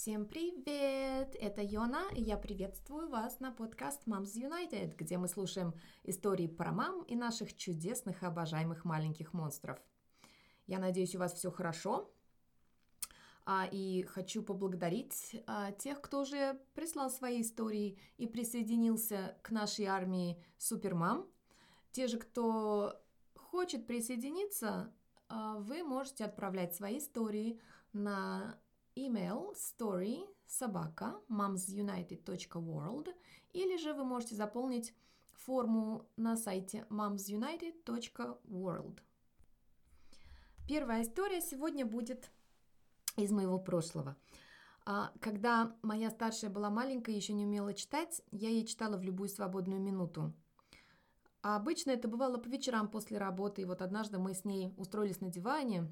Всем привет! Это Йона, и я приветствую вас на подкаст Moms United, где мы слушаем истории про мам и наших чудесных обожаемых маленьких монстров. Я надеюсь, у вас все хорошо. А, и хочу поблагодарить а, тех, кто уже прислал свои истории и присоединился к нашей армии Супермам. Те же, кто хочет присоединиться, а, вы можете отправлять свои истории на email story собака momsunited.world или же вы можете заполнить форму на сайте momsunited.world. Первая история сегодня будет из моего прошлого. А, когда моя старшая была маленькая еще не умела читать, я ей читала в любую свободную минуту. А обычно это бывало по вечерам после работы, и вот однажды мы с ней устроились на диване,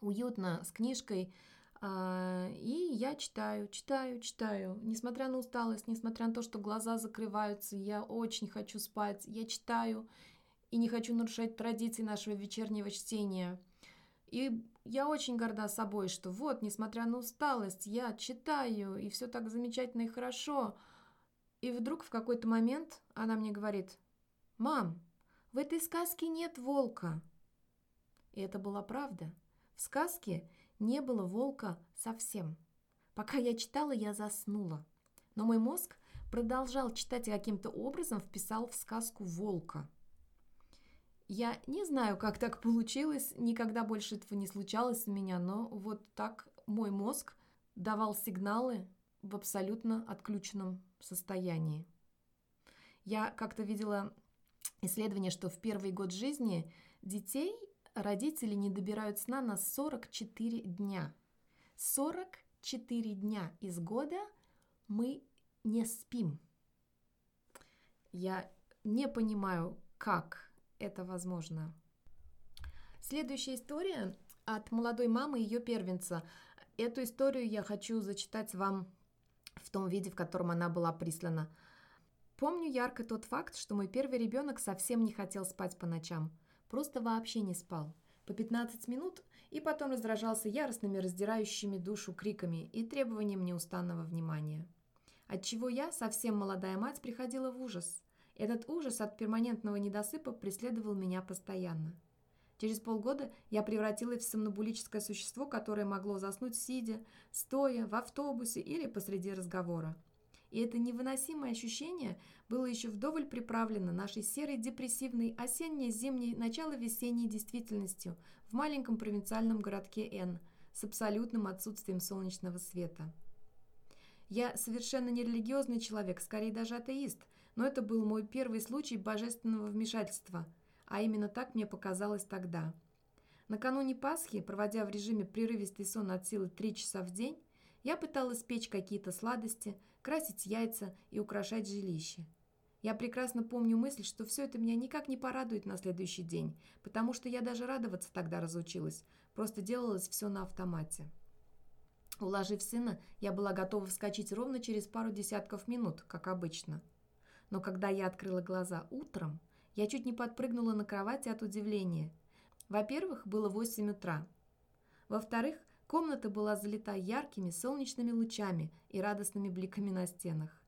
уютно, с книжкой, и я читаю, читаю, читаю. Несмотря на усталость, несмотря на то, что глаза закрываются, я очень хочу спать, я читаю и не хочу нарушать традиции нашего вечернего чтения. И я очень горда собой, что вот, несмотря на усталость, я читаю, и все так замечательно и хорошо. И вдруг в какой-то момент она мне говорит, «Мам, в этой сказке нет волка». И это была правда. В сказке не было волка совсем. Пока я читала, я заснула. Но мой мозг продолжал читать и каким-то образом вписал в сказку волка. Я не знаю, как так получилось, никогда больше этого не случалось у меня, но вот так мой мозг давал сигналы в абсолютно отключенном состоянии. Я как-то видела исследование, что в первый год жизни детей родители не добирают сна на 44 дня. 44 дня из года мы не спим. Я не понимаю, как это возможно. Следующая история от молодой мамы и ее первенца. Эту историю я хочу зачитать вам в том виде, в котором она была прислана. Помню ярко тот факт, что мой первый ребенок совсем не хотел спать по ночам – Просто вообще не спал. По 15 минут и потом раздражался яростными, раздирающими душу криками и требованием неустанного внимания. Отчего я, совсем молодая мать, приходила в ужас. Этот ужас от перманентного недосыпа преследовал меня постоянно. Через полгода я превратилась в сомнобулическое существо, которое могло заснуть сидя, стоя, в автобусе или посреди разговора. И это невыносимое ощущение было еще вдоволь приправлено нашей серой депрессивной осенне-зимней начало-весенней действительностью в маленьком провинциальном городке Н с абсолютным отсутствием солнечного света. Я совершенно нерелигиозный человек, скорее даже атеист, но это был мой первый случай божественного вмешательства, а именно так мне показалось тогда. Накануне Пасхи, проводя в режиме прерывистый сон от силы 3 часа в день, я пыталась печь какие-то сладости, красить яйца и украшать жилище. Я прекрасно помню мысль, что все это меня никак не порадует на следующий день, потому что я даже радоваться тогда разучилась, просто делалось все на автомате. Уложив сына, я была готова вскочить ровно через пару десятков минут, как обычно. Но когда я открыла глаза утром, я чуть не подпрыгнула на кровати от удивления. Во-первых, было 8 утра. Во-вторых, Комната была залита яркими солнечными лучами и радостными бликами на стенах.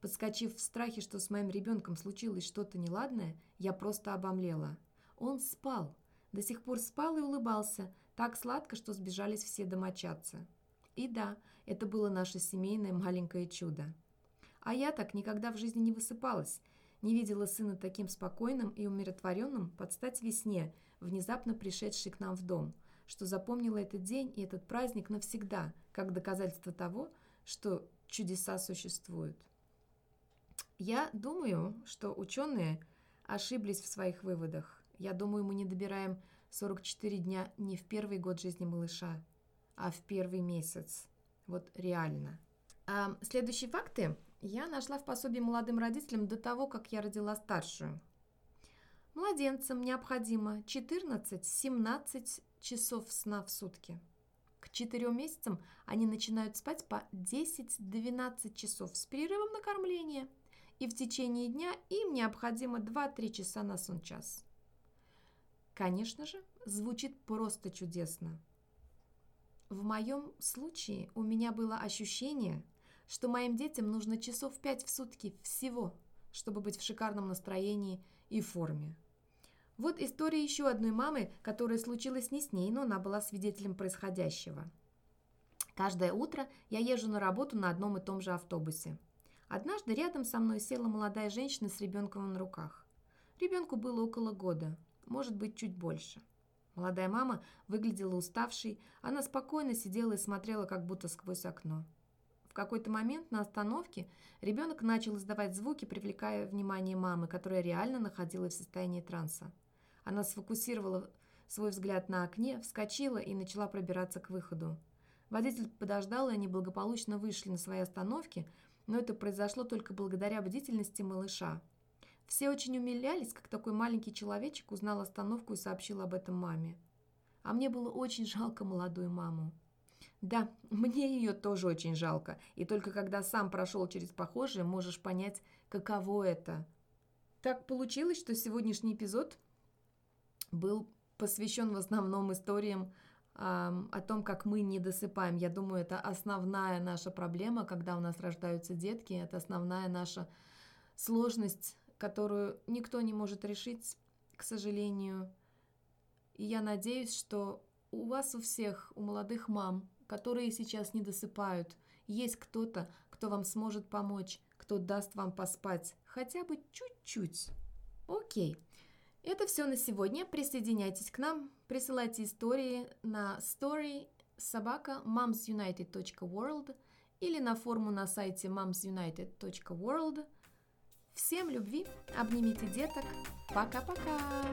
Подскочив в страхе, что с моим ребенком случилось что-то неладное, я просто обомлела. Он спал. До сих пор спал и улыбался, так сладко, что сбежались все домочадцы. И да, это было наше семейное маленькое чудо. А я так никогда в жизни не высыпалась, не видела сына таким спокойным и умиротворенным под стать весне, внезапно пришедшей к нам в дом – что запомнила этот день и этот праздник навсегда, как доказательство того, что чудеса существуют. Я думаю, что ученые ошиблись в своих выводах. Я думаю, мы не добираем 44 дня не в первый год жизни малыша, а в первый месяц. Вот реально. А следующие факты я нашла в пособии молодым родителям до того, как я родила старшую. Младенцам необходимо 14-17 часов сна в сутки. К четырем месяцам они начинают спать по 10-12 часов с перерывом на кормление, и в течение дня им необходимо 2-3 часа на сон час. Конечно же, звучит просто чудесно. В моем случае у меня было ощущение, что моим детям нужно часов пять в сутки всего, чтобы быть в шикарном настроении и форме. Вот история еще одной мамы, которая случилась не с ней, но она была свидетелем происходящего. Каждое утро я езжу на работу на одном и том же автобусе. Однажды рядом со мной села молодая женщина с ребенком на руках. Ребенку было около года, может быть, чуть больше. Молодая мама выглядела уставшей, она спокойно сидела и смотрела как будто сквозь окно. В какой-то момент на остановке ребенок начал издавать звуки, привлекая внимание мамы, которая реально находилась в состоянии транса. Она сфокусировала свой взгляд на окне, вскочила и начала пробираться к выходу. Водитель подождал, и они благополучно вышли на своей остановке, но это произошло только благодаря бдительности малыша. Все очень умилялись, как такой маленький человечек узнал остановку и сообщил об этом маме. А мне было очень жалко молодую маму. Да, мне ее тоже очень жалко, и только когда сам прошел через похожее, можешь понять, каково это. Так получилось, что сегодняшний эпизод был посвящен в основном историям о том, как мы не досыпаем. Я думаю, это основная наша проблема, когда у нас рождаются детки, это основная наша сложность, которую никто не может решить, к сожалению. И я надеюсь, что у вас у всех, у молодых мам, которые сейчас не досыпают. Есть кто-то, кто вам сможет помочь, кто даст вам поспать хотя бы чуть-чуть. Окей. Это все на сегодня. Присоединяйтесь к нам, присылайте истории на story собака momsunited.world или на форму на сайте momsunited.world. Всем любви, обнимите деток. Пока-пока!